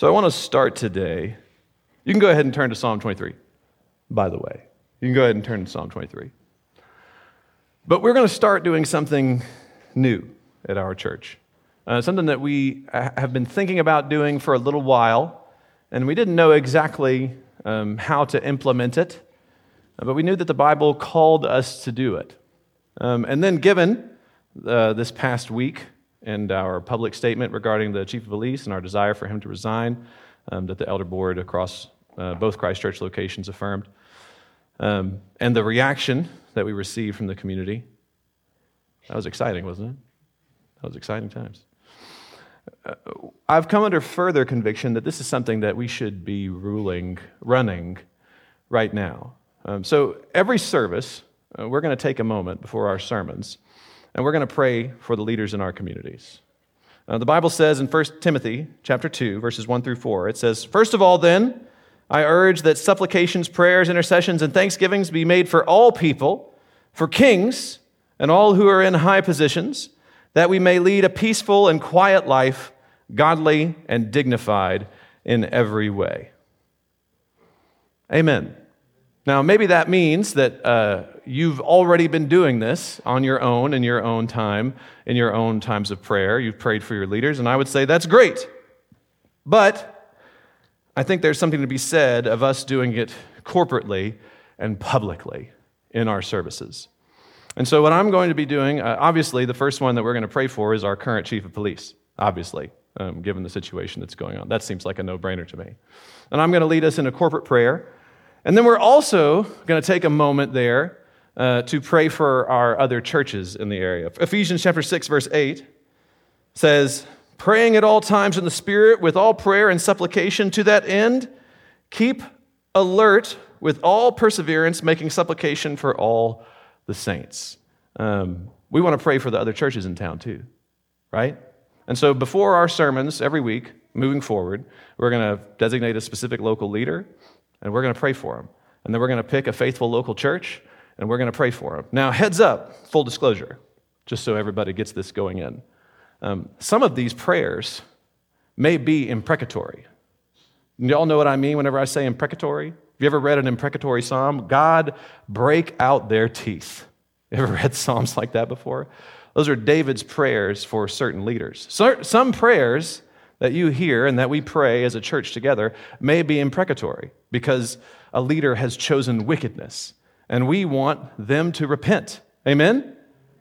So I want to start today. You can go ahead and turn to Psalm 23, by the way. You can go ahead and turn to Psalm 23. But we're going to start doing something new at our church, uh, something that we have been thinking about doing for a little while, and we didn't know exactly um, how to implement it, but we knew that the Bible called us to do it. Um, and then, given uh, this past week and our public statement regarding the chief of police and our desire for him to resign, um, that the elder board across uh, both Christchurch locations affirmed, um, and the reaction that we received from the community, that was exciting, wasn't it? That was exciting times. Uh, I've come under further conviction that this is something that we should be ruling, running right now. Um, so every service, uh, we're going to take a moment before our sermons, and we're going to pray for the leaders in our communities. Uh, the Bible says in 1 Timothy chapter 2, verses 1 through 4, it says, First of all, then, I urge that supplications, prayers, intercessions, and thanksgivings be made for all people, for kings, and all who are in high positions, that we may lead a peaceful and quiet life, godly and dignified in every way. Amen. Now, maybe that means that uh, you've already been doing this on your own in your own time, in your own times of prayer. You've prayed for your leaders, and I would say that's great. But I think there's something to be said of us doing it corporately and publicly in our services. And so, what I'm going to be doing, uh, obviously, the first one that we're going to pray for is our current chief of police, obviously, um, given the situation that's going on. That seems like a no brainer to me. And I'm going to lead us in a corporate prayer. And then we're also going to take a moment there uh, to pray for our other churches in the area. Ephesians chapter 6, verse 8 says, Praying at all times in the Spirit with all prayer and supplication to that end, keep alert with all perseverance, making supplication for all the saints. Um, we want to pray for the other churches in town too, right? And so before our sermons every week, moving forward, we're going to designate a specific local leader and we're going to pray for them. And then we're going to pick a faithful local church, and we're going to pray for them. Now, heads up, full disclosure, just so everybody gets this going in. Um, some of these prayers may be imprecatory. Y'all know what I mean whenever I say imprecatory? Have you ever read an imprecatory psalm? God, break out their teeth. You ever read psalms like that before? Those are David's prayers for certain leaders. So, some prayers that you hear and that we pray as a church together may be imprecatory because a leader has chosen wickedness. And we want them to repent. Amen?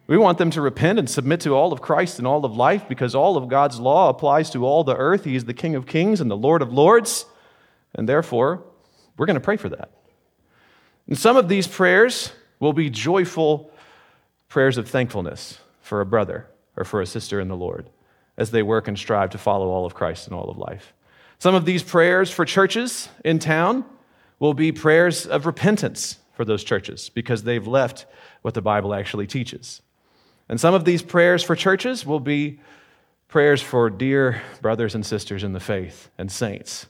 We want them to repent and submit to all of Christ and all of life because all of God's law applies to all the earth. He is the King of kings and the Lord of lords. And therefore, we're going to pray for that. And some of these prayers will be joyful prayers of thankfulness for a brother or for a sister in the Lord as they work and strive to follow all of Christ in all of life. Some of these prayers for churches in town will be prayers of repentance for those churches because they've left what the Bible actually teaches. And some of these prayers for churches will be prayers for dear brothers and sisters in the faith and saints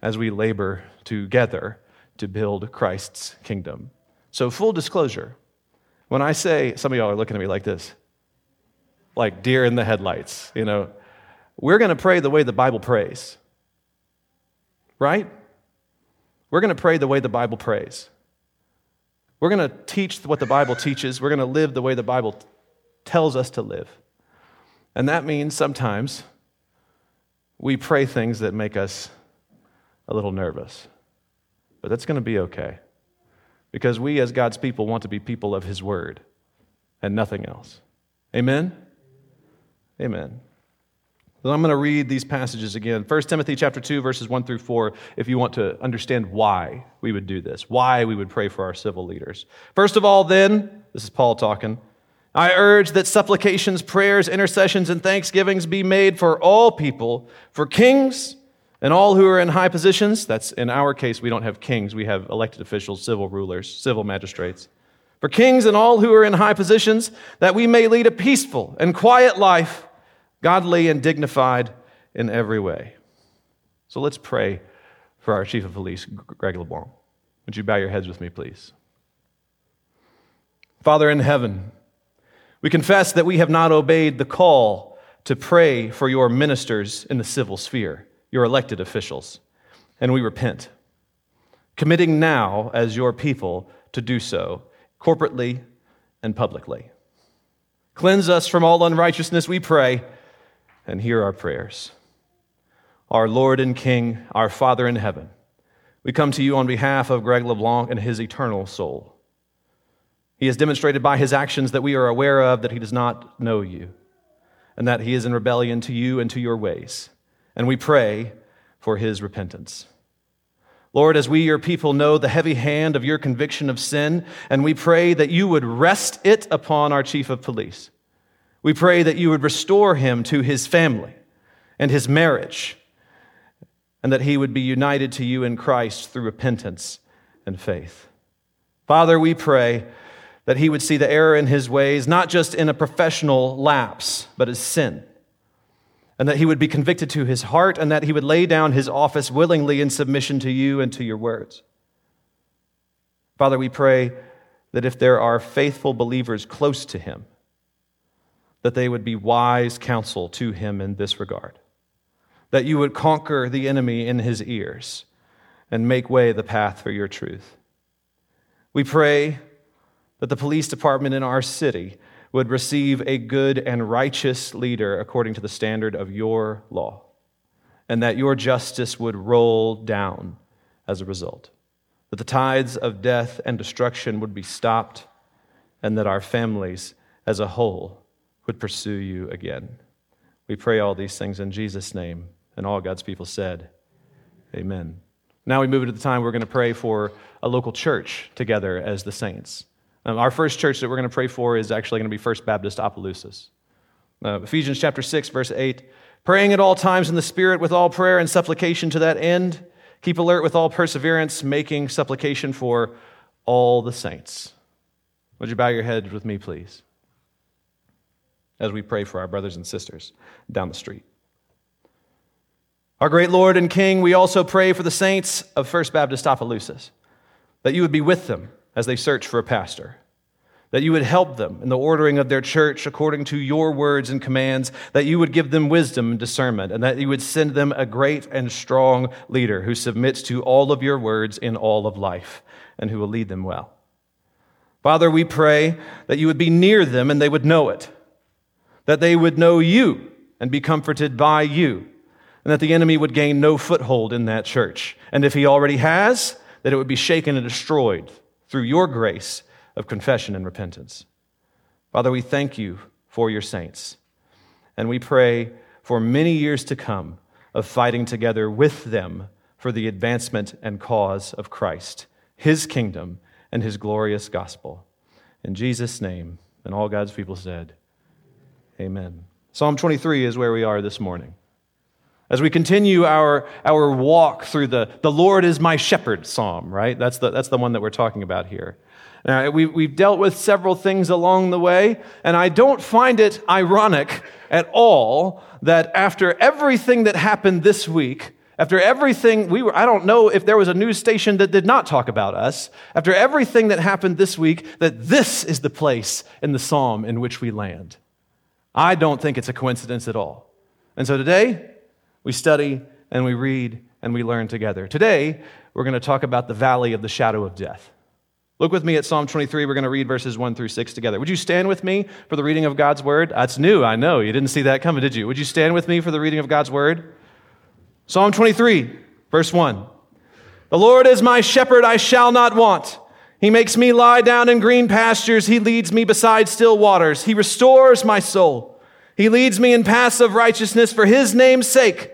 as we labor together to build Christ's kingdom. So, full disclosure, when I say, some of y'all are looking at me like this, like deer in the headlights. You know, we're going to pray the way the Bible prays, right? We're going to pray the way the Bible prays. We're going to teach what the Bible teaches. We're going to live the way the Bible tells us to live. And that means sometimes we pray things that make us a little nervous. But that's going to be okay. Because we, as God's people, want to be people of His Word and nothing else. Amen? Amen. I'm going to read these passages again. 1 Timothy chapter 2 verses 1 through 4 if you want to understand why we would do this, why we would pray for our civil leaders. First of all then, this is Paul talking, I urge that supplications, prayers, intercessions and thanksgivings be made for all people, for kings and all who are in high positions. That's in our case we don't have kings, we have elected officials, civil rulers, civil magistrates for kings and all who are in high positions, that we may lead a peaceful and quiet life, godly and dignified in every way. So let's pray for our chief of police, Greg LeBlanc. Would you bow your heads with me, please? Father in heaven, we confess that we have not obeyed the call to pray for your ministers in the civil sphere, your elected officials, and we repent, committing now as your people to do so corporately and publicly. Cleanse us from all unrighteousness, we pray, and hear our prayers. Our Lord and King, our Father in heaven, we come to you on behalf of Greg LeBlanc and his eternal soul. He has demonstrated by his actions that we are aware of that he does not know you and that he is in rebellion to you and to your ways. And we pray for his repentance. Lord, as we, your people, know the heavy hand of your conviction of sin, and we pray that you would rest it upon our chief of police. We pray that you would restore him to his family and his marriage, and that he would be united to you in Christ through repentance and faith. Father, we pray that he would see the error in his ways, not just in a professional lapse, but as sin and that he would be convicted to his heart, and that he would lay down his office willingly in submission to you and to your words. Father, we pray that if there are faithful believers close to him, that they would be wise counsel to him in this regard, that you would conquer the enemy in his ears and make way the path for your truth. We pray that the police department in our city would receive a good and righteous leader according to the standard of your law, and that your justice would roll down as a result, that the tides of death and destruction would be stopped, and that our families as a whole would pursue you again. We pray all these things in Jesus' name, and all God's people said, Amen. Now we move into the time we're going to pray for a local church together as the saints. Um, our first church that we're going to pray for is actually going to be First Baptist Opelousas. Uh, Ephesians chapter 6, verse 8. Praying at all times in the Spirit with all prayer and supplication to that end. Keep alert with all perseverance, making supplication for all the saints. Would you bow your head with me, please, as we pray for our brothers and sisters down the street? Our great Lord and King, we also pray for the saints of First Baptist Opelousas, that you would be with them as they search for a pastor. That you would help them in the ordering of their church according to your words and commands, that you would give them wisdom and discernment, and that you would send them a great and strong leader who submits to all of your words in all of life and who will lead them well. Father, we pray that you would be near them and they would know it, that they would know you and be comforted by you, and that the enemy would gain no foothold in that church. And if he already has, that it would be shaken and destroyed through your grace of confession and repentance. Father, we thank you for your saints, and we pray for many years to come of fighting together with them for the advancement and cause of Christ, his kingdom, and his glorious gospel. In Jesus' name, and all God's people said, Amen. Psalm 23 is where we are this morning. As we continue our, our walk through the, the Lord is my shepherd psalm, right? That's the, that's the one that we're talking about here. Now, we, we've dealt with several things along the way, and I don't find it ironic at all that after everything that happened this week, after everything, we were, I don't know if there was a news station that did not talk about us. After everything that happened this week, that this is the place in the psalm in which we land. I don't think it's a coincidence at all. And so today, we study and we read and we learn together. Today, we're going to talk about the valley of the shadow of death. Look with me at Psalm 23. We're going to read verses 1 through 6 together. Would you stand with me for the reading of God's word? That's new, I know. You didn't see that coming, did you? Would you stand with me for the reading of God's word? Psalm 23, verse 1. The Lord is my shepherd, I shall not want. He makes me lie down in green pastures. He leads me beside still waters. He restores my soul. He leads me in paths of righteousness for his name's sake.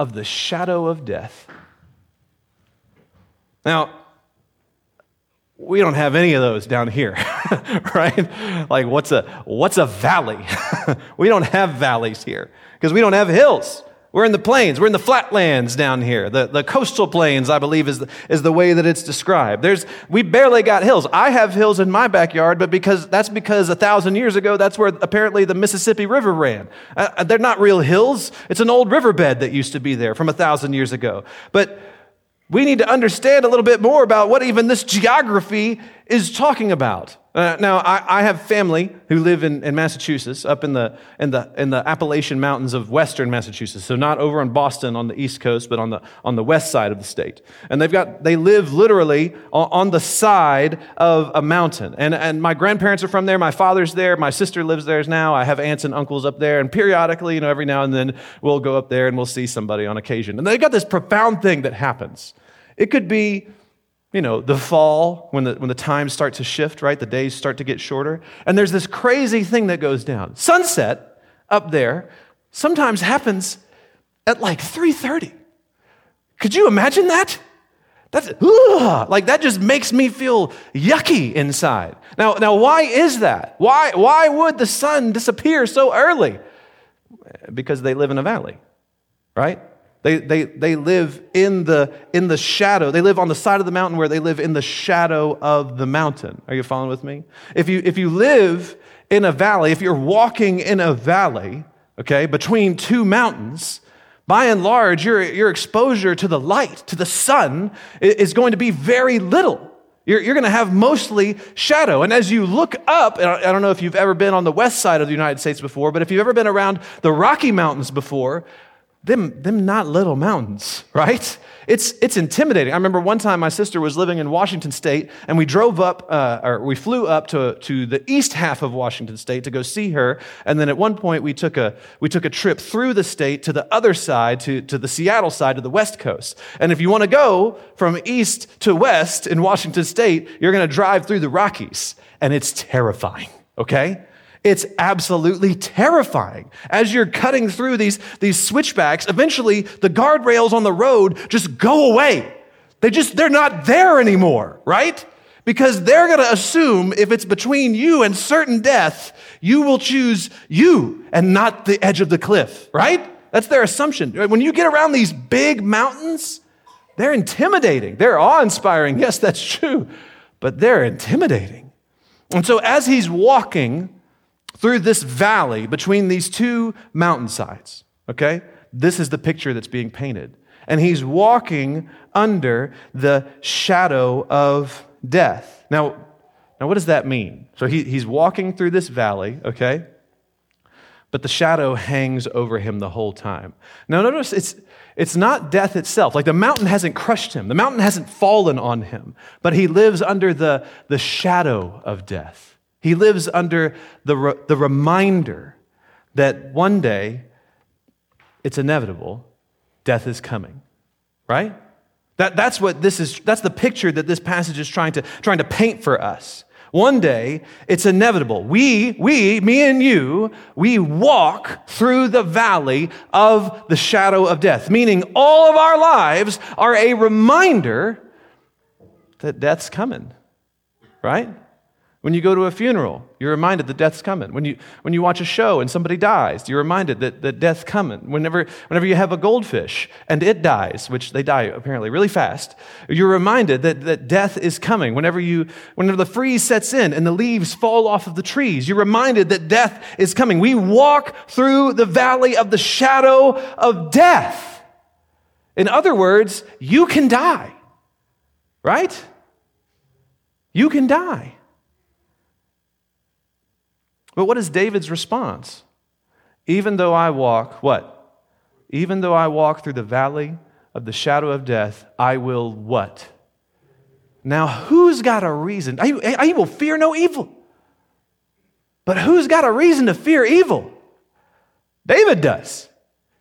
of the shadow of death. Now, we don't have any of those down here, right? Like, what's a, what's a valley? we don't have valleys here because we don't have hills. We're in the plains. We're in the flatlands down here. The, the coastal plains, I believe, is the, is the way that it's described. There's, we barely got hills. I have hills in my backyard, but because that's because a thousand years ago, that's where apparently the Mississippi River ran. Uh, uh they're not real hills. It's an old riverbed that used to be there from a thousand years ago. But we need to understand a little bit more about what even this geography is talking about. Uh, now, I, I, have family who live in, in Massachusetts, up in the, in, the, in the Appalachian Mountains of western Massachusetts. So, not over in Boston on the east coast, but on the, on the west side of the state. And they've got, they live literally on, on the side of a mountain. And, and my grandparents are from there. My father's there. My sister lives there now. I have aunts and uncles up there. And periodically, you know, every now and then, we'll go up there and we'll see somebody on occasion. And they've got this profound thing that happens. It could be you know, the fall, when the, when the times start to shift, right? The days start to get shorter. And there's this crazy thing that goes down. Sunset up there sometimes happens at like 3.30. Could you imagine that? That's ugh, like that just makes me feel yucky inside. Now, now why is that? Why, why would the sun disappear so early? Because they live in a valley, right? They, they, they live in the, in the shadow. They live on the side of the mountain where they live in the shadow of the mountain. Are you following with me? If you, if you live in a valley, if you're walking in a valley, okay, between two mountains, by and large, your, your exposure to the light, to the sun, is going to be very little. You're, you're going to have mostly shadow. And as you look up, and I don't know if you've ever been on the west side of the United States before, but if you've ever been around the Rocky Mountains before, them, them not little mountains, right? It's, it's intimidating. I remember one time my sister was living in Washington State, and we drove up, uh, or we flew up to, to the east half of Washington State to go see her. And then at one point, we took a, we took a trip through the state to the other side, to, to the Seattle side, to the west coast. And if you want to go from east to west in Washington State, you're going to drive through the Rockies, and it's terrifying, okay? It's absolutely terrifying. As you're cutting through these, these switchbacks, eventually the guardrails on the road just go away. They just, they're not there anymore, right? Because they're going to assume if it's between you and certain death, you will choose you and not the edge of the cliff, right? That's their assumption. When you get around these big mountains, they're intimidating. They're awe inspiring. Yes, that's true, but they're intimidating. And so as he's walking, through this valley between these two mountainsides. Okay? This is the picture that's being painted. And he's walking under the shadow of death. Now, now what does that mean? So he, he's walking through this valley, okay? But the shadow hangs over him the whole time. Now, notice it's, it's not death itself. Like the mountain hasn't crushed him, the mountain hasn't fallen on him, but he lives under the, the shadow of death. He lives under the, re- the reminder that one day it's inevitable, death is coming, right? That, that's what this is, that's the picture that this passage is trying to, trying to paint for us. One day, it's inevitable. We, we, me and you, we walk through the valley of the shadow of death, meaning all of our lives are a reminder that death's coming, right? When you go to a funeral, you're reminded that death's coming. When you, when you watch a show and somebody dies, you're reminded that, that death's coming. Whenever, whenever you have a goldfish and it dies, which they die apparently really fast, you're reminded that, that death is coming. Whenever, you, whenever the freeze sets in and the leaves fall off of the trees, you're reminded that death is coming. We walk through the valley of the shadow of death. In other words, you can die, right? You can die. But what is David's response? Even though I walk, what? Even though I walk through the valley of the shadow of death, I will what? Now, who's got a reason? I, I will fear no evil. But who's got a reason to fear evil? David does.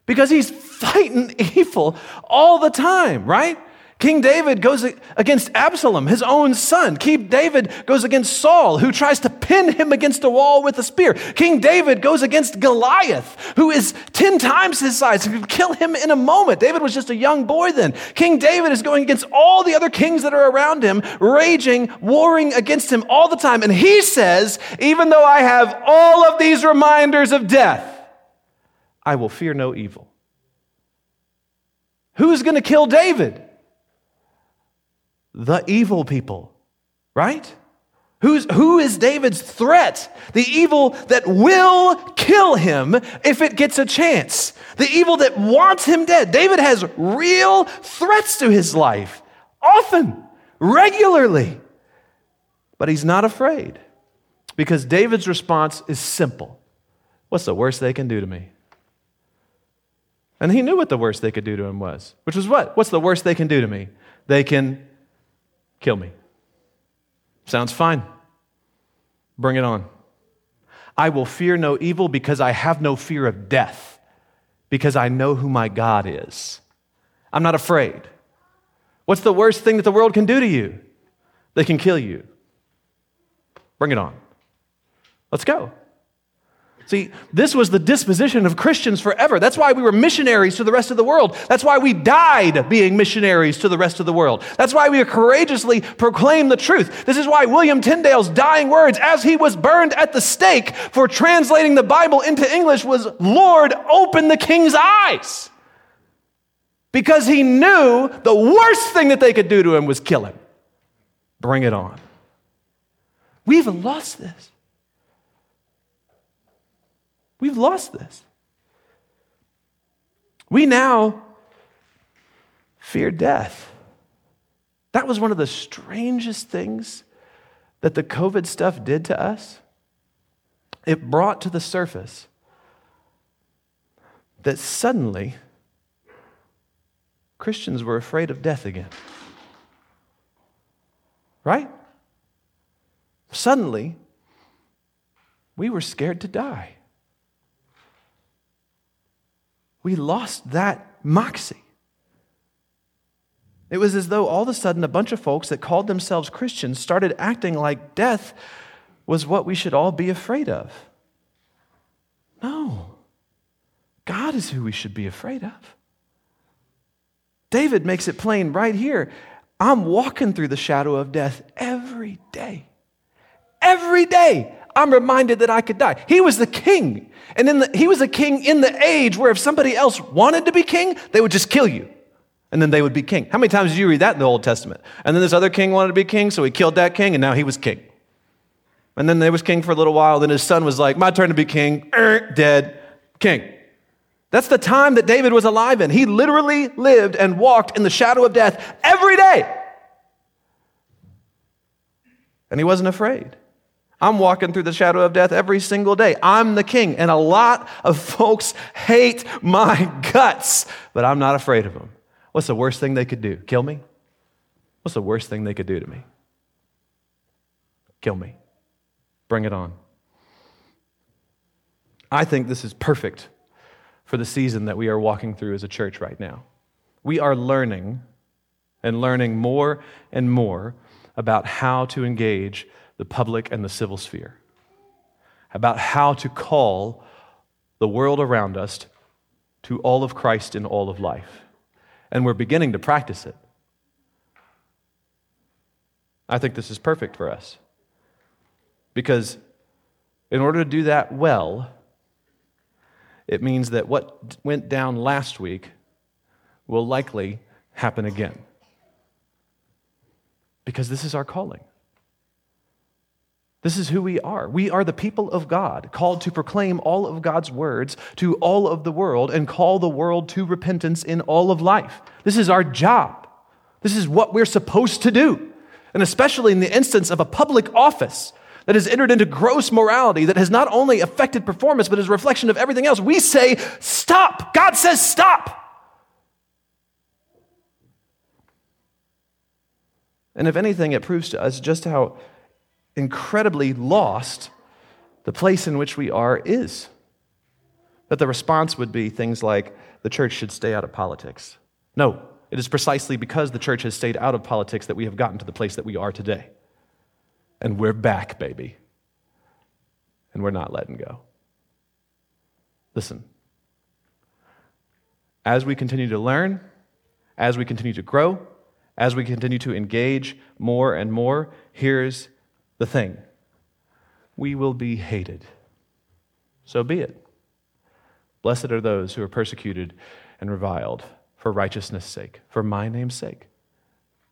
Because he's fighting evil all the time, right? King David goes against Absalom, his own son. King David goes against Saul, who tries to pin him against a wall with a spear. King David goes against Goliath, who is 10 times his size, who could kill him in a moment. David was just a young boy then. King David is going against all the other kings that are around him, raging, warring against him all the time. And he says, Even though I have all of these reminders of death, I will fear no evil. Who's going to kill David? The evil people, right? Who's, who is David's threat? The evil that will kill him if it gets a chance. The evil that wants him dead. David has real threats to his life, often, regularly. But he's not afraid because David's response is simple What's the worst they can do to me? And he knew what the worst they could do to him was, which was what? What's the worst they can do to me? They can kill me. Sounds fine. Bring it on. I will fear no evil because I have no fear of death, because I know who my God is. I'm not afraid. What's the worst thing that the world can do to you? They can kill you. Bring it on. Let's go. See, this was the disposition of Christians forever. That's why we were missionaries to the rest of the world. That's why we died being missionaries to the rest of the world. That's why we courageously proclaim the truth. This is why William Tyndale's dying words as he was burned at the stake for translating the Bible into English was, Lord, open the king's eyes. Because he knew the worst thing that they could do to him was kill him. Bring it on. We've lost this. We've lost this. We now fear death. That was one of the strangest things that the COVID stuff did to us. It brought to the surface that suddenly Christians were afraid of death again. Right? Suddenly, we were scared to die we lost that moxie. It was as though all of a sudden a bunch of folks that called themselves Christians started acting like death was what we should all be afraid of. No. God is who we should be afraid of. David makes it plain right here. I'm walking through the shadow of death every day. Every day. I'm reminded that I could die. He was the king. And the, he was a king in the age where if somebody else wanted to be king, they would just kill you. And then they would be king. How many times did you read that in the Old Testament? And then this other king wanted to be king, so he killed that king, and now he was king. And then they was king for a little while. Then his son was like, My turn to be king. Er, dead. King. That's the time that David was alive in. He literally lived and walked in the shadow of death every day. And he wasn't afraid. I'm walking through the shadow of death every single day. I'm the king. And a lot of folks hate my guts, but I'm not afraid of them. What's the worst thing they could do? Kill me? What's the worst thing they could do to me? Kill me. Bring it on. I think this is perfect for the season that we are walking through as a church right now. We are learning and learning more and more about how to engage the public and the civil sphere, about how to call the world around us to all of Christ in all of life. And we're beginning to practice it. I think this is perfect for us. Because in order to do that well, it means that what went down last week will likely happen again. Because this is our calling. This is who we are. We are the people of God, called to proclaim all of God's words to all of the world and call the world to repentance in all of life. This is our job. This is what we're supposed to do. And especially in the instance of a public office that has entered into gross morality that has not only affected performance, but is a reflection of everything else, we say, stop. God says, stop. And if anything, it proves to us just how incredibly lost the place in which we are is. That the response would be things like the church should stay out of politics. No, it is precisely because the church has stayed out of politics that we have gotten to the place that we are today. And we're back, baby. And we're not letting go. Listen, as we continue to learn, as we continue to grow, as we continue to engage more and more, here's the thing we will be hated. So be it. Blessed are those who are persecuted and reviled for righteousness' sake, for my name's sake.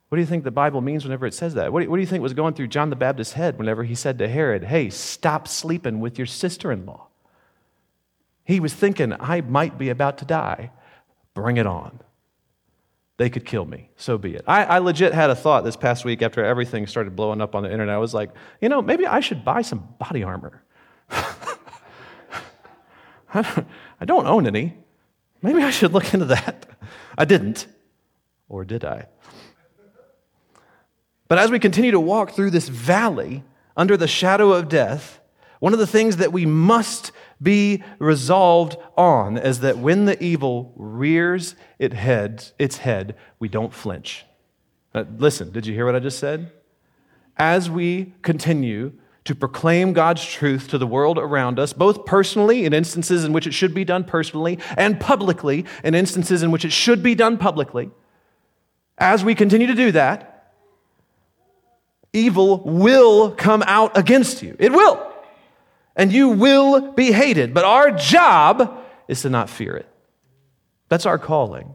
What do you think the Bible means whenever it says that? What do, you, think was going through John the Baptist's head whenever he said to Herod, Hey, stop sleeping with your sister in law? He was thinking, I might be about to die. Bring it on. They could kill me. So be it. I, I legit had a thought this past week after everything started blowing up on the internet. I was like, you know, maybe I should buy some body armor. I don't own any. Maybe I should look into that. I didn't. Or did I? But as we continue to walk through this valley under the shadow of death, one of the things that we must be resolved on is that when the evil rears its head, its head we don't flinch. Now, listen, did you hear what I just said? As we continue to proclaim God's truth to the world around us, both personally in instances in which it should be done personally, and publicly in instances in which it should be done publicly, as we continue to do that, evil will come out against you. It will. And you will be hated. But our job is to not fear it. That's our calling.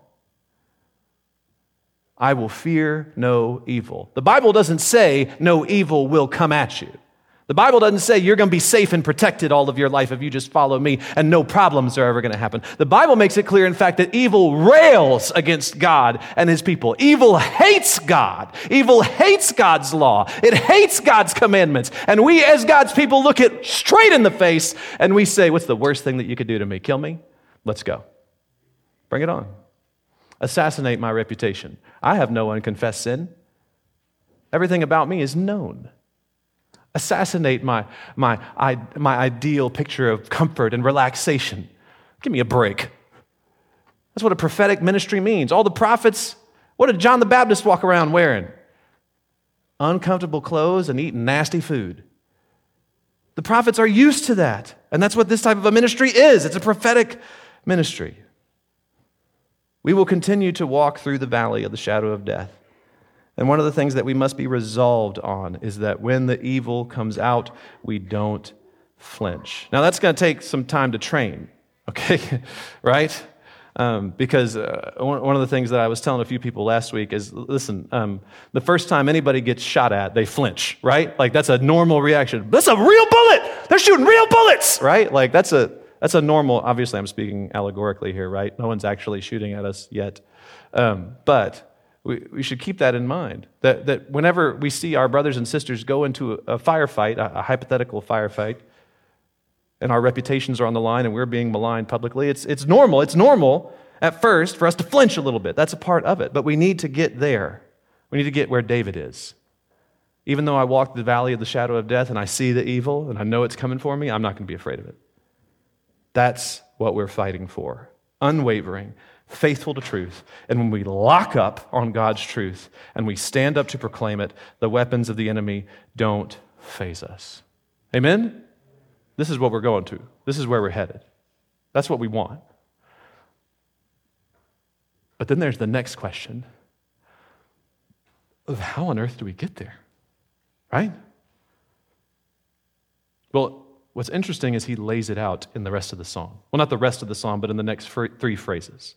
I will fear no evil. The Bible doesn't say no evil will come at you. The Bible doesn't say you're going to be safe and protected all of your life if you just follow me and no problems are ever going to happen. The Bible makes it clear, in fact, that evil rails against God and his people. Evil hates God. Evil hates God's law. It hates God's commandments. And we, as God's people, look it straight in the face and we say, What's the worst thing that you could do to me? Kill me? Let's go. Bring it on. Assassinate my reputation. I have no unconfessed sin. Everything about me is known assassinate my, my, my ideal picture of comfort and relaxation. Give me a break. That's what a prophetic ministry means. All the prophets, what did John the Baptist walk around wearing? Uncomfortable clothes and eating nasty food. The prophets are used to that. And that's what this type of a ministry is it's a prophetic ministry. We will continue to walk through the valley of the shadow of death. And one of the things that we must be resolved on is that when the evil comes out, we don't flinch. Now, that's going to take some time to train, okay? right? Um, because uh, one of the things that I was telling a few people last week is listen, um, the first time anybody gets shot at, they flinch, right? Like that's a normal reaction. That's a real bullet! They're shooting real bullets, right? Like that's a, that's a normal, obviously, I'm speaking allegorically here, right? No one's actually shooting at us yet. Um, but we, we should keep that in mind. That, that whenever we see our brothers and sisters go into a, a firefight, a, a hypothetical firefight, and our reputations are on the line and we're being maligned publicly, it's, it's normal. It's normal at first for us to flinch a little bit. That's a part of it. But we need to get there. We need to get where David is. Even though I walk the valley of the shadow of death and I see the evil and I know it's coming for me, I'm not going to be afraid of it. That's what we're fighting for. Unwavering, faithful to truth. And when we lock up on God's truth and we stand up to proclaim it, the weapons of the enemy don't phase us. Amen? This is what we're going to. This is where we're headed. That's what we want. But then there's the next question of how on earth do we get there? Right? Well, what's interesting is he lays it out in the rest of the song. Well, not the rest of the song, but in the next three phrases.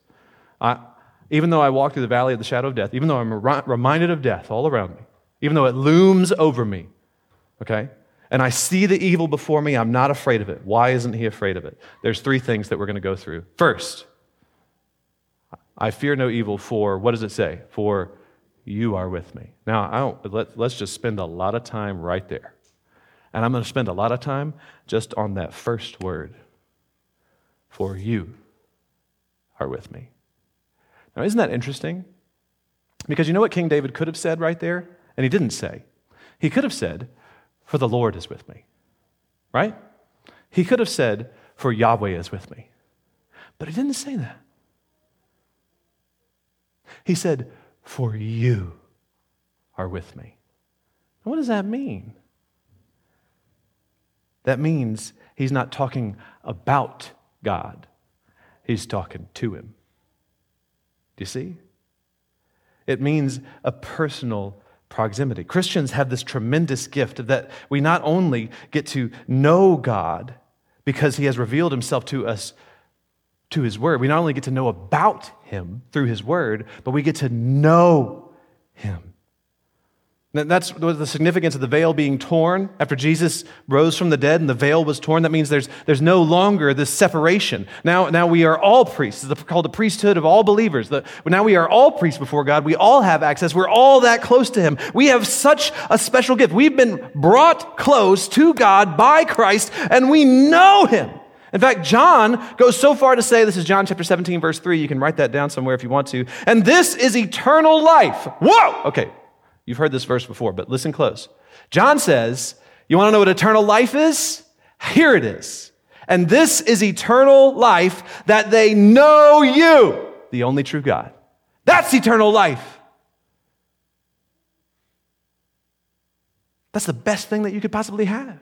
I, even though I walk through the valley of the shadow of death, even though I'm reminded of death all around me, even though it looms over me, okay, and I see the evil before me, I'm not afraid of it. Why isn't he afraid of it? There's three things that we're going to go through. First, I fear no evil for, what does it say? For you are with me. Now, I don't, let, let's just spend a lot of time right there. And I'm going to spend a lot of time just on that first word. For you are with me. Now, isn't that interesting? Because you know what King David could have said right there? And he didn't say. He could have said, For the Lord is with me. Right? He could have said, For Yahweh is with me. But he didn't say that. He said, For you are with me. Now, what does that mean? That means he's not talking about God, he's talking to him. Do you see? It means a personal proximity. Christians have this tremendous gift that we not only get to know God because he has revealed himself to us to his word, we not only get to know about him through his word, but we get to know him. That's the significance of the veil being torn. After Jesus rose from the dead and the veil was torn, that means there's, there's no longer this separation. Now, now we are all priests. It's called the priesthood of all believers. The, now we are all priests before God. We all have access. We're all that close to Him. We have such a special gift. We've been brought close to God by Christ, and we know Him. In fact, John goes so far to say, this is John chapter 17, verse 3. You can write that down somewhere if you want to. And this is eternal life. Whoa! Okay, You've heard this verse before, but listen close. John says, You want to know what eternal life is? Here it is. And this is eternal life that they know you, the only true God. That's eternal life. That's the best thing that you could possibly have.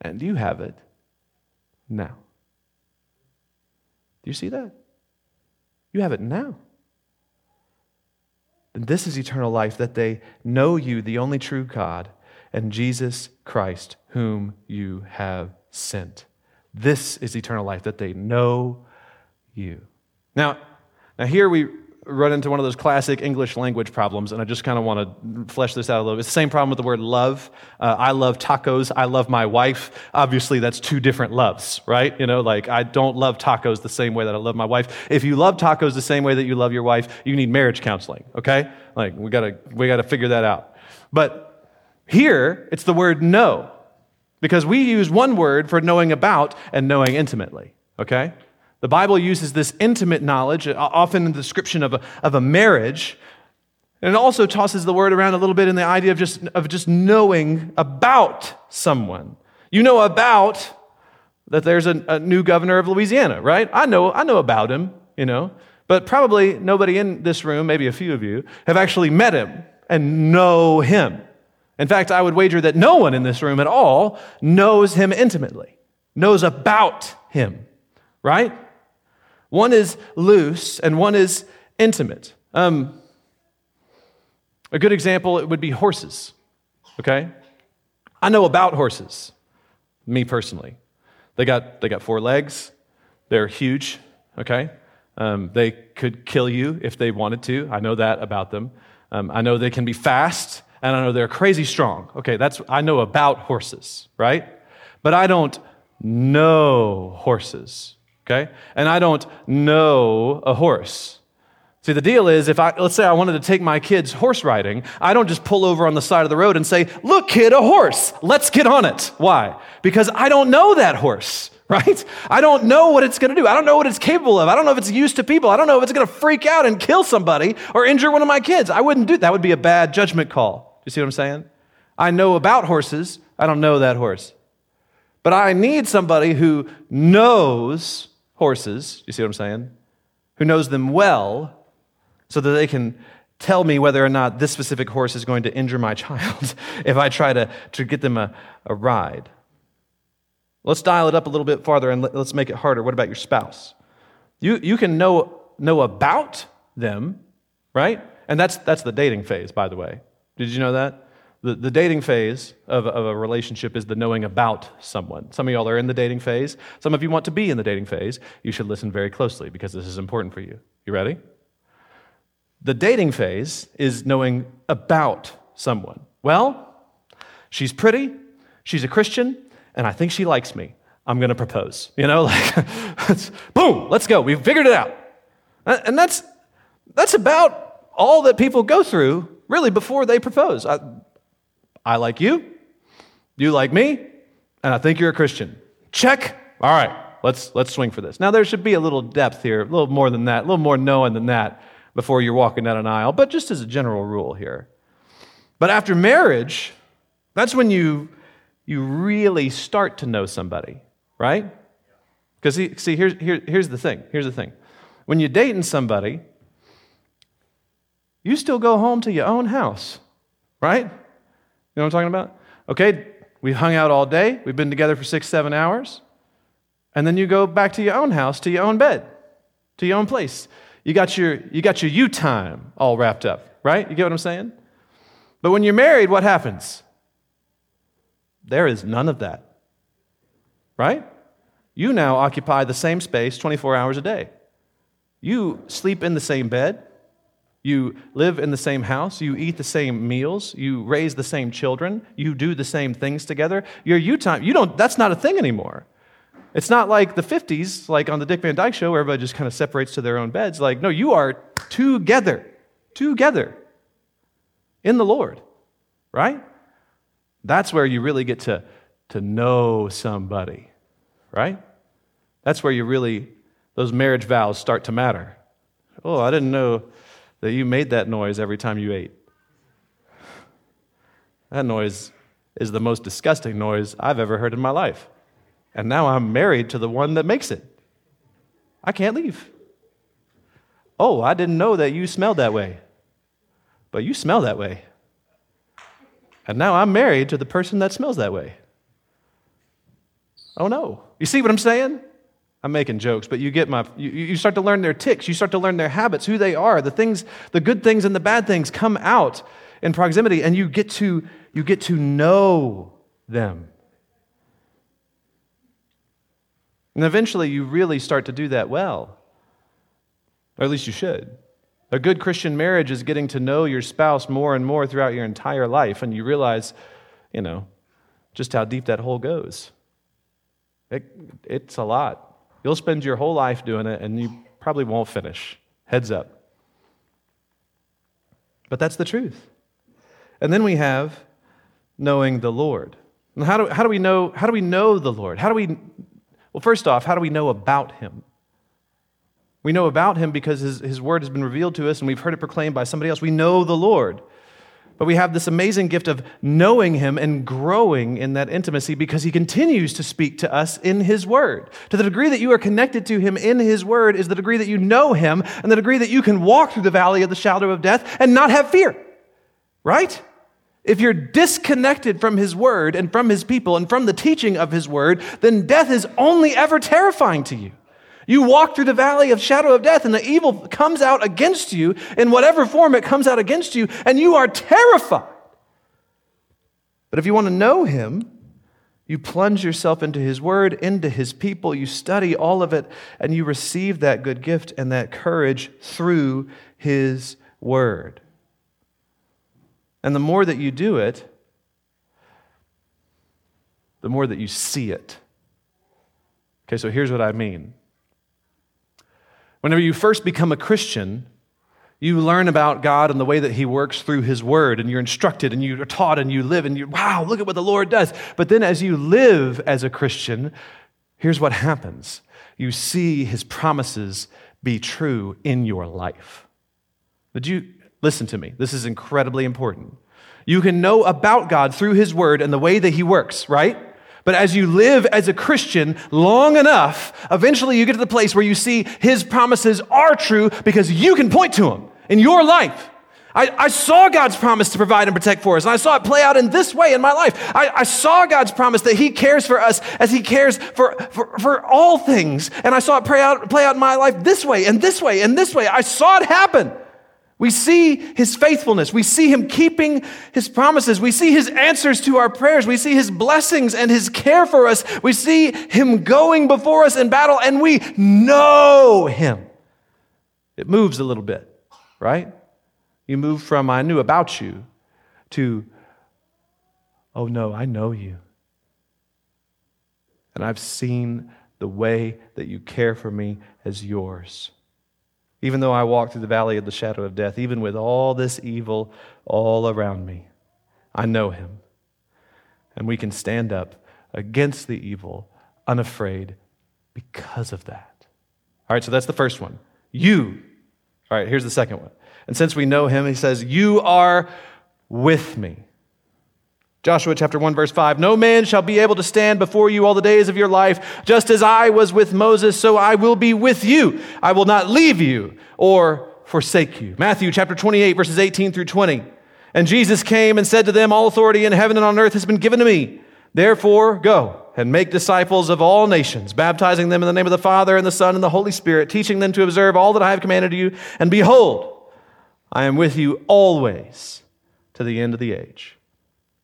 And you have it now. Do you see that? You have it now. This is eternal life, that they know you, the only true God, and Jesus Christ, whom you have sent. This is eternal life, that they know you. Now, now here we run into one of those classic English language problems, and I just kind of want to flesh this out a little bit. It's the same problem with the word love. Uh, I love tacos. I love my wife. Obviously, that's two different loves, right? You know, like I don't love tacos the same way that I love my wife. If you love tacos the same way that you love your wife, you need marriage counseling, okay? Like we gotta we gotta figure that out. But here, it's the word know, because we use one word for knowing about and knowing intimately, okay? The Bible uses this intimate knowledge, uh, often in the description of a, of a marriage, and it also tosses the word around a little bit in the idea of just, of just knowing about someone. You know about that there's a, a new governor of Louisiana, right? I know, I know about him, you know, but probably nobody in this room, maybe a few of you, have actually met him and know him. In fact, I would wager that no one in this room at all knows him intimately, knows about him, right? One is loose and one is intimate. Um, a good example it would be horses, okay? I know about horses, me personally. They got, they got four legs, they're huge, okay? Um, they could kill you if they wanted to. I know that about them. Um, I know they can be fast, and I know they're crazy strong. Okay, that's I know about horses, right? But I don't know horses okay? And I don't know a horse. See, the deal is if I, let's say I wanted to take my kids horse riding, I don't just pull over on the side of the road and say, look, kid, a horse, let's get on it. Why? Because I don't know that horse, right? I don't know what it's going to do. I don't know what it's capable of. I don't know if it's used to people. I don't know if it's going to freak out and kill somebody or injure one of my kids. I wouldn't do that. That would be a bad judgment call. You see what I'm saying? I know about horses. I don't know that horse. But I need somebody who knows horses, you see what I'm saying? Who knows them well so that they can tell me whether or not this specific horse is going to injure my child if I try to, to get them a, a ride. Let's dial it up a little bit farther and let, us make it harder. What about your spouse? You, you can know, know about them, right? And that's, that's the dating phase, by the way. Did you know that? The, the dating phase of, of a relationship is the knowing about someone. Some of y'all are in the dating phase. Some of you want to be in the dating phase. You should listen very closely because this is important for you. You ready? The dating phase is knowing about someone. Well, she's pretty, she's a Christian, and I think she likes me. I'm going to propose. You know, like, boom, let's go. We've figured it out. And that's, that's about all that people go through, really, before they propose. I, I like you, you like me, and I think you're a Christian. Check. All right, let's, let's swing for this. Now, there should be a little depth here, a little more than that, a little more knowing than that before you're walking down an aisle, but just as a general rule here. But after marriage, that's when you, you really start to know somebody, right? Because, see, see here's, here, here's the thing. Here's the thing. When you're dating somebody, you still go home to your own house, right? You know what I'm talking about? Okay, we hung out all day. We've been together for six, seven hours. And then you go back to your own house, to your own bed, to your own place. You got your, you got your you time all wrapped up, right? You get what I'm saying? But when you're married, what happens? There is none of that, right? You now occupy the same space 24 hours a day. You sleep in the same bed. You live in the same house. You eat the same meals. You raise the same children. You do the same things together. Your you time, you don't, that's not a thing anymore. It's not like the 50s, like on the Dick Van Dyke show, where everybody just kind of separates to their own beds. Like, no, you are together, together in the Lord, right? That's where you really get to, to know somebody, right? That's where you really, those marriage vows start to matter. Oh, I didn't know that you made that noise every time you ate. That noise is the most disgusting noise I've ever heard in my life. And now I'm married to the one that makes it. I can't leave. Oh, I didn't know that you smelled that way. But you smell that way. And now I'm married to the person that smells that way. Oh no. You see what I'm saying? I'm making jokes, but you get my, you, you start to learn their ticks, you start to learn their habits, who they are, the things, the good things and the bad things come out in proximity, and you get to, you get to know them. And eventually you really start to do that well. Or at least you should. A good Christian marriage is getting to know your spouse more and more throughout your entire life, and you realize, you know, just how deep that hole goes. It, it's a lot. You'll spend your whole life doing it, and you probably won't finish. Heads up. But that's the truth. And then we have knowing the Lord. And how do, how do we know how do we know the Lord? How do we well, first off, how do we know about him? We know about him because his, his word has been revealed to us and we've heard it proclaimed by somebody else. We know the Lord. But we have this amazing gift of knowing him and growing in that intimacy because he continues to speak to us in his word. To the degree that you are connected to him in his word is the degree that you know him and the degree that you can walk through the valley of the shadow of death and not have fear. Right? If you're disconnected from his word and from his people and from the teaching of his word, then death is only ever terrifying to you. You walk through the valley of shadow of death, and the evil comes out against you in whatever form it comes out against you, and you are terrified. But if you want to know him, you plunge yourself into his word, into his people, you study all of it, and you receive that good gift and that courage through his word. And the more that you do it, the more that you see it. Okay, so here's what I mean. Whenever you first become a Christian, you learn about God and the way that He works through His Word, and you're instructed and you're taught and you live, and you, wow, look at what the Lord does. But then as you live as a Christian, here's what happens you see His promises be true in your life. Did you listen to me? This is incredibly important. You can know about God through His Word and the way that He works, right? But as you live as a Christian long enough, eventually you get to the place where you see his promises are true because you can point to them in your life. I, I, saw God's promise to provide and protect for us, and I saw it play out in this way in my life. I, I saw God's promise that He cares for us as He cares for, for, for all things, and I saw it play out, play out in my life this way and this way and this way. I saw it happen. We see his faithfulness. We see him keeping his promises. We see his answers to our prayers. We see his blessings and his care for us. We see him going before us in battle, and we know him. It moves a little bit, right? You move from I knew about you to, oh no, I know you. And I've seen the way that you care for me as yours. Even though I walk through the valley of the shadow of death, even with all this evil all around me, I know him. And we can stand up against the evil unafraid because of that. All right, so that's the first one. You. All right, here's the second one. And since we know him, he says, You are with me. Joshua chapter 1 verse 5 No man shall be able to stand before you all the days of your life. Just as I was with Moses so I will be with you. I will not leave you or forsake you. Matthew chapter 28 verses 18 through 20 And Jesus came and said to them all authority in heaven and on earth has been given to me. Therefore go and make disciples of all nations baptizing them in the name of the Father and the Son and the Holy Spirit teaching them to observe all that I have commanded you. And behold I am with you always to the end of the age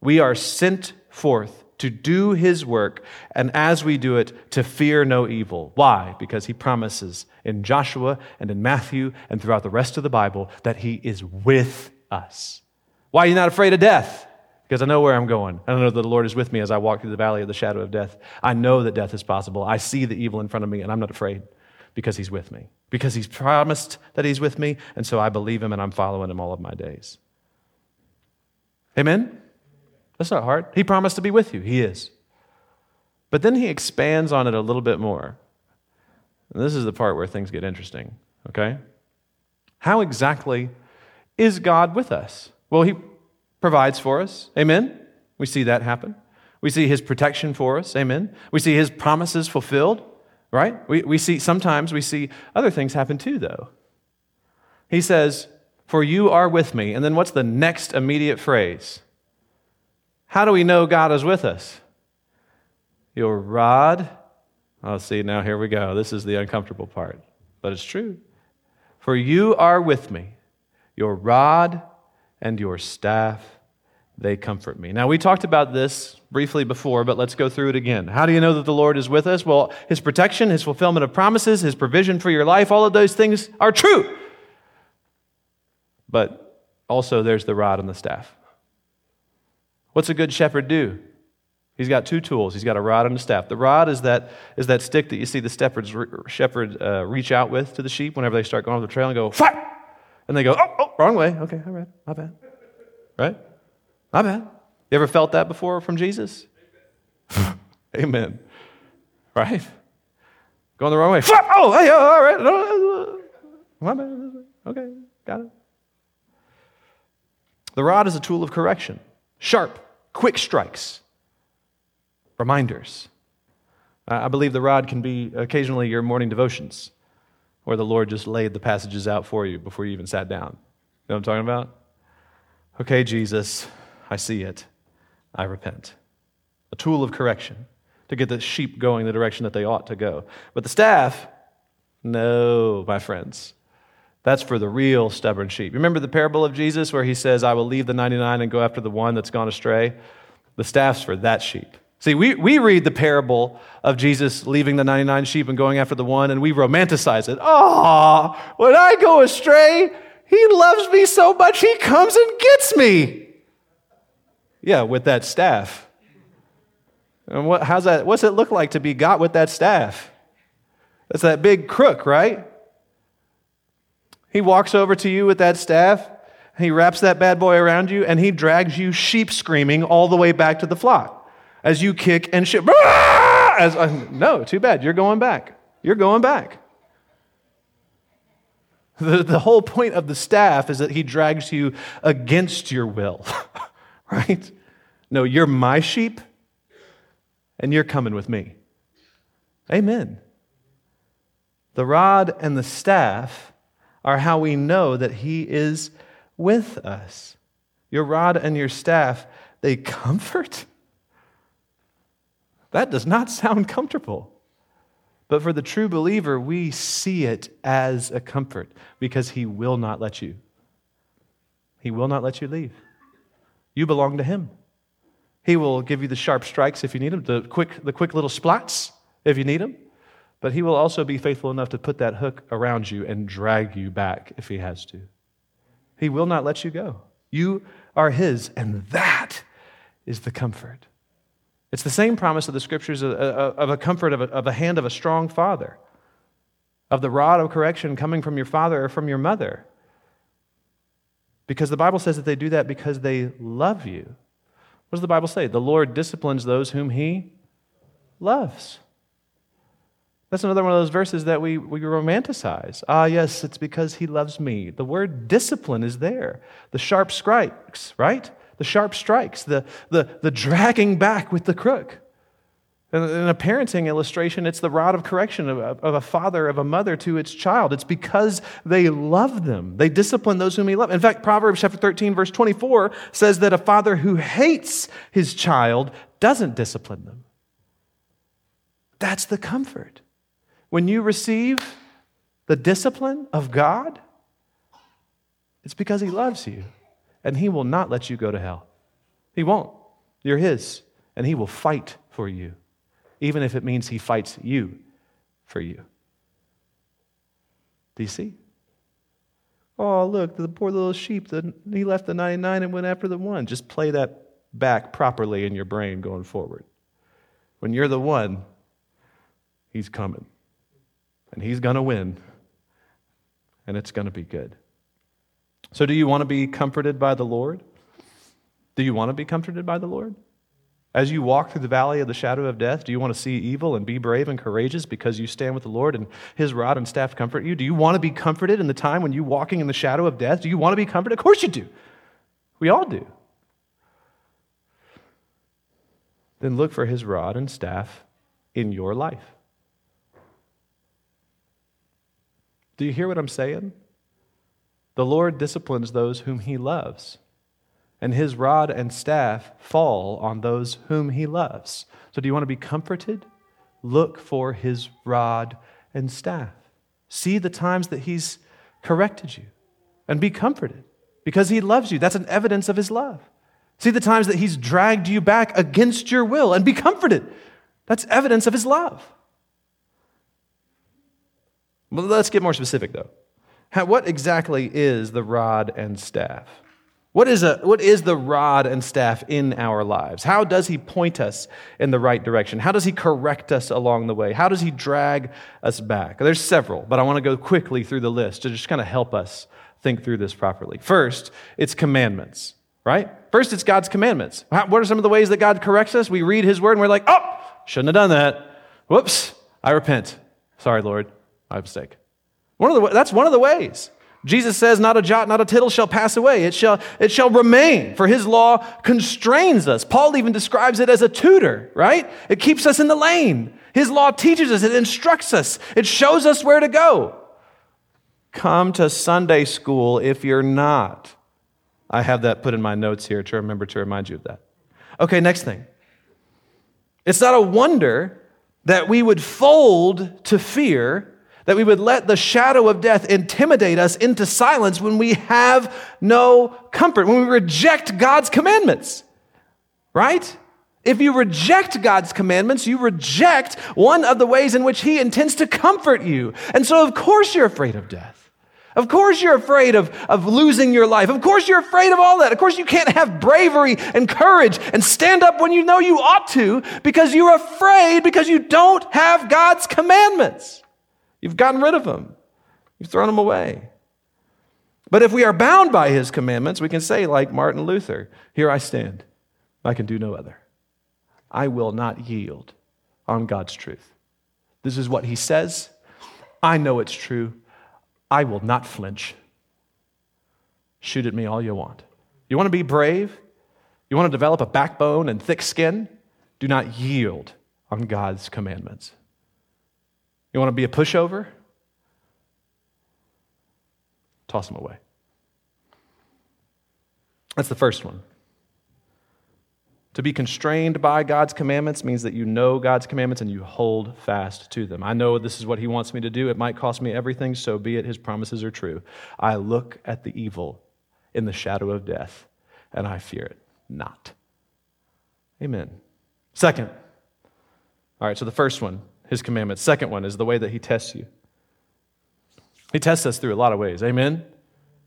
we are sent forth to do his work, and as we do it, to fear no evil. Why? Because he promises in Joshua and in Matthew and throughout the rest of the Bible that he is with us. Why are you not afraid of death? Because I know where I'm going. I know that the Lord is with me as I walk through the valley of the shadow of death. I know that death is possible. I see the evil in front of me, and I'm not afraid because he's with me. Because he's promised that he's with me, and so I believe him and I'm following him all of my days. Amen? That's not hard. He promised to be with you. He is. But then he expands on it a little bit more. And this is the part where things get interesting, okay? How exactly is God with us? Well, he provides for us. Amen? We see that happen. We see his protection for us. Amen? We see his promises fulfilled, right? We, we see, sometimes we see other things happen too, though. He says, For you are with me. And then what's the next immediate phrase? How do we know God is with us? Your rod. Oh, see, now here we go. This is the uncomfortable part, but it's true. For you are with me. Your rod and your staff, they comfort me. Now, we talked about this briefly before, but let's go through it again. How do you know that the Lord is with us? Well, his protection, his fulfillment of promises, his provision for your life, all of those things are true. But also, there's the rod and the staff. What's a good shepherd do? He's got two tools. He's got a rod and a staff. The rod is that, is that stick that you see the shepherds, shepherd uh, reach out with to the sheep whenever they start going off the trail and go, fire! And they go, oh, oh, wrong way. Okay, all right, my bad. Right? My bad. You ever felt that before from Jesus? Amen. Right? Going the wrong way. Oh, hey, all right. My bad. Okay, got it. The rod is a tool of correction, sharp, quick strikes, reminders. I believe the rod can be occasionally your morning devotions, where the Lord just laid the passages out for you before you even sat down. You know what I'm talking about? Okay, Jesus, I see it. I repent. A tool of correction to get the sheep going the direction that they ought to go. But the staff, no, my friends. That's for the real stubborn sheep. Remember the parable of Jesus where he says, I will leave the 99 and go after the one that's gone astray? The staff's for that sheep. See, we, we read the parable of Jesus leaving the 99 sheep and going after the one, and we romanticize it. Oh, when I go astray, he loves me so much, he comes and gets me. Yeah, with that staff. And what, how's that, what's it look like to be got with that staff? That's that big crook, right? He walks over to you with that staff, he wraps that bad boy around you, and he drags you sheep screaming all the way back to the flock as you kick and shit. As, uh, no, too bad. You're going back. You're going back. The, the whole point of the staff is that he drags you against your will, right? No, you're my sheep, and you're coming with me. Amen. The rod and the staff are how we know that He is with us. Your rod and your staff, they comfort. That does not sound comfortable. But for the true believer, we see it as a comfort because He will not let you. He will not let you leave. You belong to Him. He will give you the sharp strikes if you need them, the quick, the quick little splats if you need them. But he will also be faithful enough to put that hook around you and drag you back if he has to. He will not let you go. You are his, and that is the comfort. It's the same promise of the scriptures of a comfort of a, hand of a strong father, of the rod of correction coming from your father or from your mother. Because the Bible says that they do that because they love you. What does the Bible say? The Lord disciplines those whom he loves. That's another one of those verses that we, we romanticize. Ah, yes, it's because he loves me. The word discipline is there. The sharp strikes, right? The sharp strikes, the, the, the dragging back with the crook. In a parenting illustration, it's the rod of correction of, of a father, of a mother to its child. It's because they love them. They discipline those whom he loves. In fact, Proverbs chapter 13, verse 24 says that a father who hates his child doesn't discipline them. That's the comfort. When you receive the discipline of God, it's because He loves you and He will not let you go to hell. He won't. You're His and he will fight for you, even if it means he fights you for you. Do you see? Oh, look, the poor little sheep, the, he left the 99 and went after the one. Just play that back properly in your brain going forward. When you're the one, he's coming. And he's going to win. And it's going to be good. So, do you want to be comforted by the Lord? Do you want to be comforted by the Lord? As you walk through the valley of the shadow of death, do you want to see evil and be brave and courageous because you stand with the Lord and his rod and staff comfort you? Do you want to be comforted in the time when you're walking in the shadow of death? Do you want to be comforted? Of course you do. We all do. Then look for his rod and staff in your life. Do you hear what I'm saying? The Lord disciplines those whom he loves and his rod and staff fall on those whom he loves. So, do you want to be comforted? Look for his rod and staff. See the times that he's corrected you and be comforted because he loves you. That's an evidence of his love. See the times that he's dragged you back against your will and be comforted. That's evidence of his love. Well, let's get more specific though. How, what exactly is the rod and staff? What is, a, what is the rod and staff in our lives? How does he point us in the right direction? How does he correct us along the way? How does he drag us back? There's several, but I want to go quickly through the list to just kind of help us think through this properly. First, it's commandments, right? First, it's God's commandments. What are some of the ways that God corrects us? We read his word and we're like, oh, shouldn't have done that. Whoops, I repent. Sorry, Lord, my mistake. One of the, that's one of the ways. Jesus says, Not a jot, not a tittle shall pass away. It shall, it shall remain, for his law constrains us. Paul even describes it as a tutor, right? It keeps us in the lane. His law teaches us, it instructs us, it shows us where to go. Come to Sunday school if you're not. I have that put in my notes here to remember to remind you of that. Okay, next thing. It's not a wonder that we would fold to fear that we would let the shadow of death intimidate us into silence when we have no comfort, when we reject God's commandments. Right? If you reject God's commandments, you reject one of the ways in which He intends to comfort you. And so, of course, you're afraid of death. Of course, you're afraid of, of losing your life. Of course, you're afraid of all that. Of course, you can't have bravery and courage and stand up when you know you ought to because you're afraid because you don't have God's commandments. You've gotten rid of them, you've thrown them away. But if we are bound by his commandments, we can say, like Martin Luther, Here I stand, I can do no other. I will not yield on God's truth. This is what he says. I know it's true. I will not flinch. Shoot at me all you want. You want to be brave? You want to develop a backbone and thick skin? Do not yield on God's commandments. You want to be a pushover? Toss them away. That's the first one. To be constrained by God's commandments means that you know God's commandments and you hold fast to them. I know this is what He wants me to do. It might cost me everything, so be it. His promises are true. I look at the evil in the shadow of death and I fear it not. Amen. Second, all right, so the first one his commandments. Second one is the way that he tests you. He tests us through a lot of ways. Amen?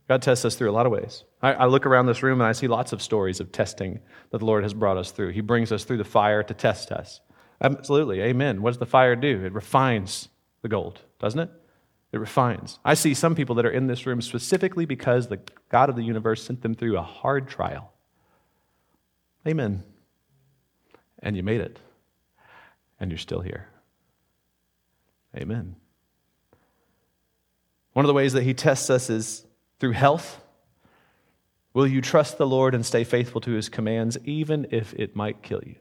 God tests us through a lot of ways. I, I, look around this room and I see lots of stories of testing that the Lord has brought us through. He brings us through the fire to test us. Absolutely. Amen. What does the fire do? It refines the gold, doesn't it? It refines. I see some people that are in this room specifically because the God of the universe sent them through a hard trial. Amen. And you made it. And you're still here. Amen. One of the ways that he tests us is through health. Will you trust the Lord and stay faithful to his commands, even if it might kill you?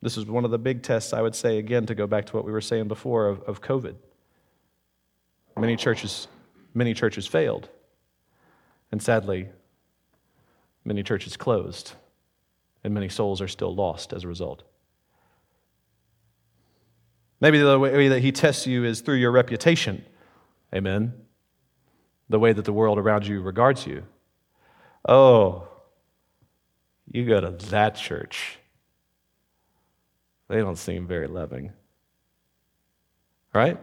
This is one of the big tests, I would say, again, to go back to what we were saying before of, of COVID. Many churches, many churches failed. And sadly, many churches closed. And many souls are still lost as a result. Maybe the way that he tests you is through your reputation. Amen. The way that the world around you regards you. Oh, You go to that church. They don't seem very loving. Right?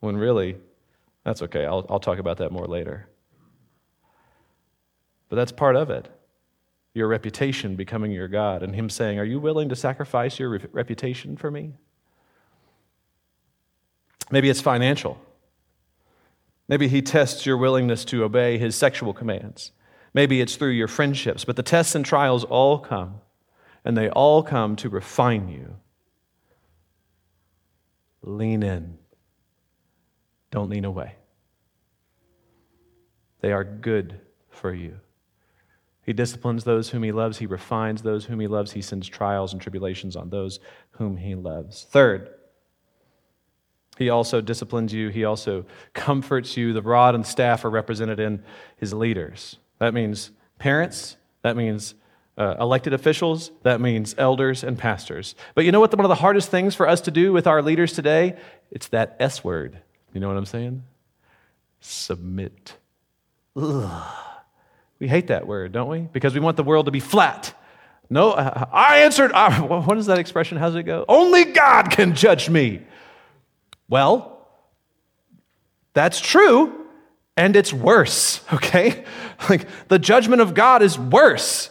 When really, that's okay. I'll, I'll talk about that more later. But that's part of it. Your reputation becoming your God, and Him saying, Are you willing to sacrifice your re- reputation for me? Maybe it's financial. Maybe He tests your willingness to obey His sexual commands. Maybe it's through your friendships. But the tests and trials all come, and they all come to refine you. Lean in, don't lean away. They are good for you. He disciplines those whom he loves. He refines those whom he loves. He sends trials and tribulations on those whom he loves. Third, he also disciplines you. He also comforts you. The rod and staff are represented in his leaders. That means parents. That means uh, elected officials. That means elders and pastors. But you know what? The, One of the hardest things for us to do with our leaders today? It's that S word. You know what I'm saying? Submit. Ugh. We hate that word, don't we? Because we want the world to be flat. No, uh, I answered. Uh, what is that expression? How's it go? Only God can judge me. Well, that's true, and it's worse, okay? Like the judgment of God is worse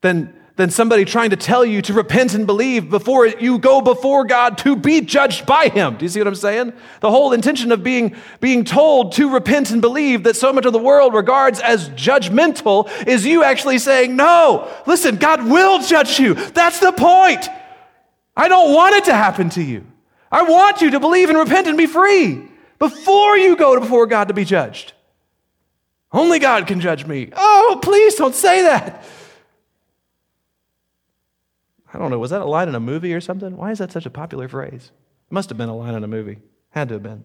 than than somebody trying to tell you to repent and believe before you go before God to be judged by Him. Do you see what I'm saying? The whole intention of being, being told to repent and believe that so much of the world regards as judgmental is you actually saying, No, listen, God will judge you. That's the point. I don't want it to happen to you. I want you to believe and repent and be free before you go before God to be judged. Only God can judge me. Oh, please don't say that. I don't know, was that a line in a movie or something? Why is that such a popular phrase? It must have been a line in a movie. Had to have been.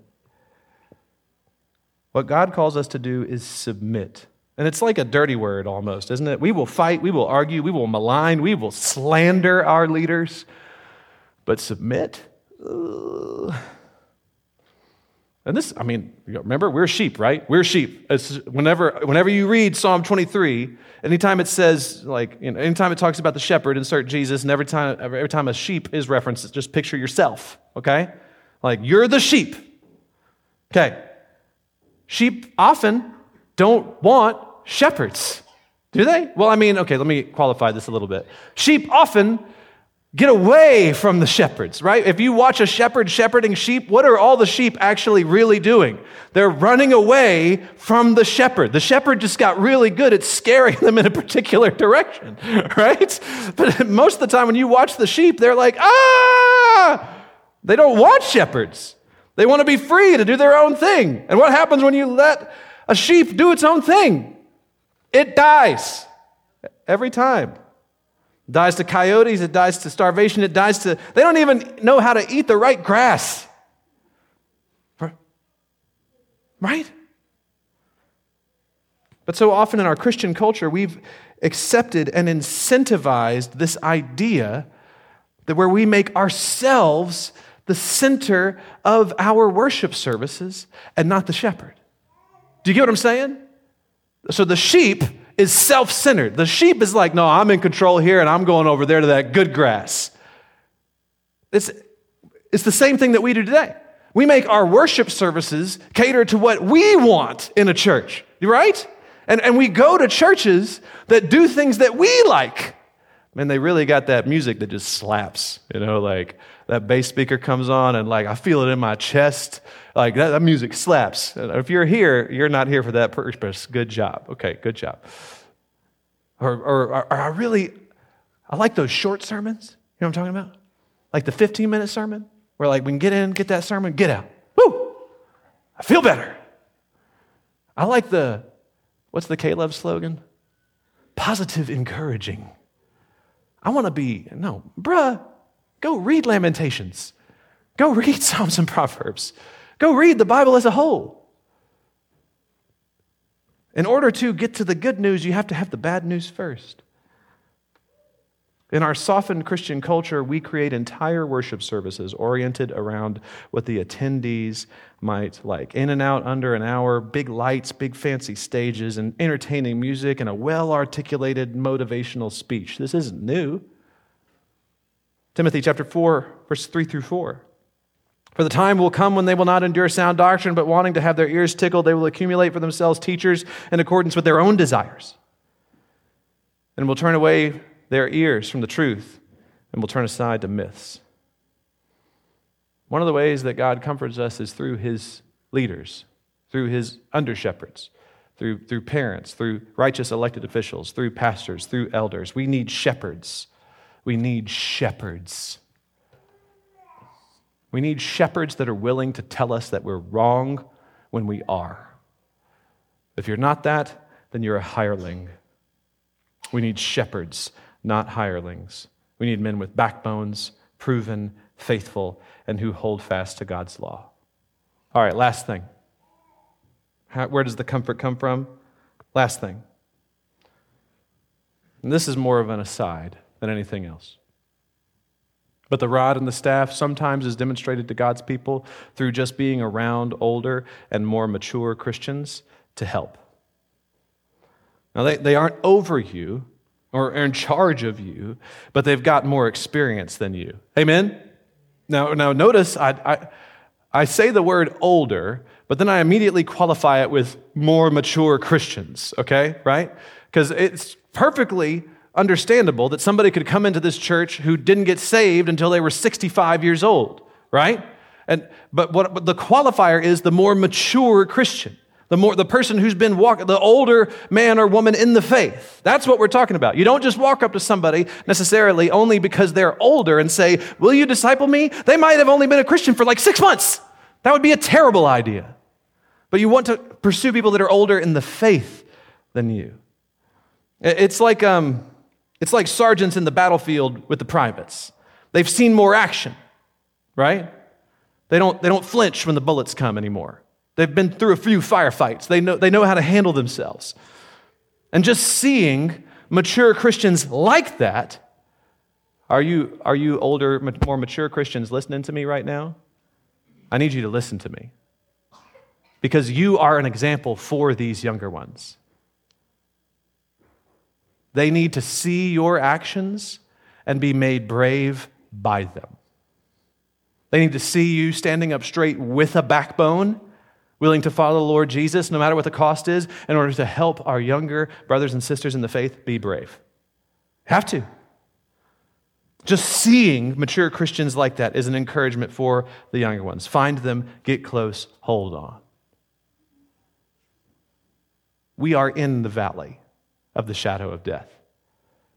What God calls us to do is submit. And it's like a dirty word almost, isn't it? We will fight, we will argue, we will malign, we will slander our leaders. But submit? Ugh. And this, I mean, remember, we're sheep, right? We're sheep. Whenever, whenever you read Psalm 23, anytime it says, like, you know, anytime it talks about the shepherd, insert Jesus, and every time, every time a sheep is referenced, just picture yourself, okay? Like, you're the sheep. Okay. Sheep often don't want shepherds, do they? Well, I mean, okay, let me qualify this a little bit. Sheep often Get away from the shepherds, right? If you watch a shepherd shepherding sheep, what are all the sheep actually really doing? They're running away from the shepherd. The shepherd just got really good at scaring them in a particular direction, right? But most of the time when you watch the sheep, they're like, ah! They don't want shepherds. They want to be free to do their own thing. And what happens when you let a sheep do its own thing? It dies every time dies to coyotes, it dies to starvation, it dies to, they don't even know how to eat the right grass. Right? But so often in our Christian culture, we've accepted and incentivized this idea that where we make ourselves the center of our worship services and not the shepherd. Do you get what I'm saying? So the sheep is self centered. The sheep is like, no, I'm in control here and I'm going over there to that good grass. It's, it's the same thing that we do today. We make our worship services cater to what we want in a church, right? And, and we go to churches that do things that we like. Man, they really got that music that just slaps, you know, like that bass speaker comes on and like I feel it in my chest. Like that, that music slaps. If you're here, you're not here for that purpose. Good job. Okay, good job. Or, or, or, I really, I like those short sermons. You know what I'm talking about? Like the 15 minute sermon, where like we can get in, get that sermon, get out. Woo! I feel better. I like the, what's the K-LOVE slogan? Positive encouraging. I want to be, no, bruh, go read Lamentations. Go read Psalms and Proverbs. Go read the Bible as a whole. In order to get to the good news, you have to have the bad news first. In our softened Christian culture, we create entire worship services oriented around what the attendees might like. In and out under an hour, big lights, big fancy stages, and entertaining music, and a well articulated motivational speech. This isn't new. Timothy chapter 4, verse 3 through 4. For the time will come when they will not endure sound doctrine, but wanting to have their ears tickled, they will accumulate for themselves teachers in accordance with their own desires, and will turn away their ears from the truth and will turn aside to myths. One of the ways that God comforts us is through his leaders, through his under shepherds, through, through parents, through righteous elected officials, through pastors, through elders. We need shepherds. We need shepherds. We need shepherds that are willing to tell us that we're wrong when we are. If you're not that, then you're a hireling. We need shepherds not hirelings. We need men with backbones, proven, faithful, and who hold fast to God's law. All right, last thing. How, where does the comfort come from? Last thing. And this is more of an aside than anything else. But the rod and the staff sometimes is demonstrated to God's people through just being around older and more mature Christians to help. Now, they, they aren't over you, or in charge of you, but they've got more experience than you. Amen? Now, now notice I, I, I say the word older, but then I immediately qualify it with more mature Christians, okay? Right? Because it's perfectly understandable that somebody could come into this church who didn't get saved until they were 65 years old, right? And, but what but the qualifier is the more mature Christian. The, more, the person who's been walking, the older man or woman in the faith. That's what we're talking about. You don't just walk up to somebody necessarily only because they're older and say, Will you disciple me? They might have only been a Christian for like six months. That would be a terrible idea. But you want to pursue people that are older in the faith than you. It's like, um, it's like sergeants in the battlefield with the privates. They've seen more action, right? They don't, they don't flinch when the bullets come anymore. They've been through a few firefights. They know, they know how to handle themselves. And just seeing mature Christians like that, are you, are you older, more mature Christians listening to me right now? I need you to listen to me. Because you are an example for these younger ones. They need to see your actions and be made brave by them. They need to see you standing up straight with a backbone willing to follow the Lord Jesus no matter what the cost is in order to help our younger brothers and sisters in the faith be brave. Have to. Just seeing mature Christians like that is an encouragement for the younger ones. Find them, get close, hold on. We are in the valley of the shadow of death.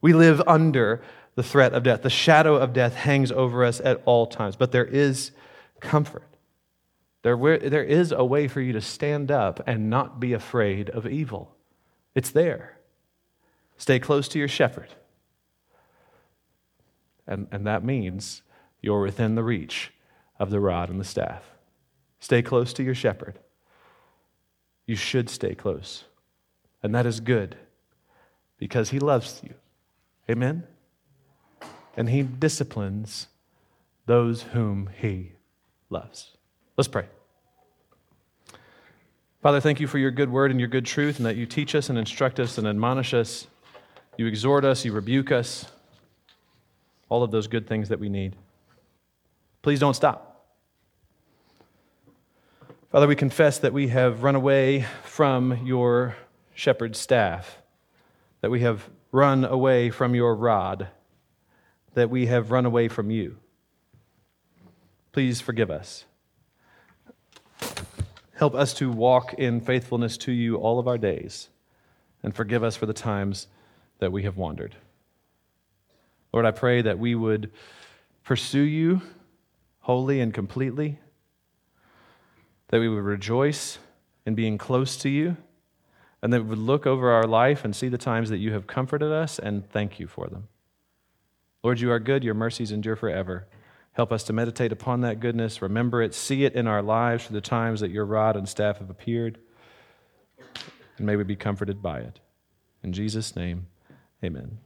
We live under the threat of death. The shadow of death hangs over us at all times, but there is comfort. There, there is a way for you to stand up and not be afraid of evil. It's there. Stay close to your shepherd. And, and that means you're within the reach of the rod and the staff. Stay close to your shepherd. You should stay close. And that is good because he loves you. Amen? And he disciplines those whom he loves. Let's pray. Father, thank you for your good word and your good truth, and that you teach us and instruct us and admonish us. You exhort us, you rebuke us, all of those good things that we need. Please don't stop. Father, we confess that we have run away from your shepherd's staff, that we have run away from your rod, that we have run away from you. Please forgive us. Help us to walk in faithfulness to you all of our days, and forgive us for the times that we have wandered. Lord, I pray that we would pursue you wholly and completely, that we would rejoice in being close to you, and that we would look over our life and see the times that you have comforted us and thank you for them. Lord, you are good, your mercies endure forever. Help us to meditate upon that goodness, remember it, see it in our lives for the times that your rod and staff have appeared, and may we be comforted by it. In Jesus' name, amen.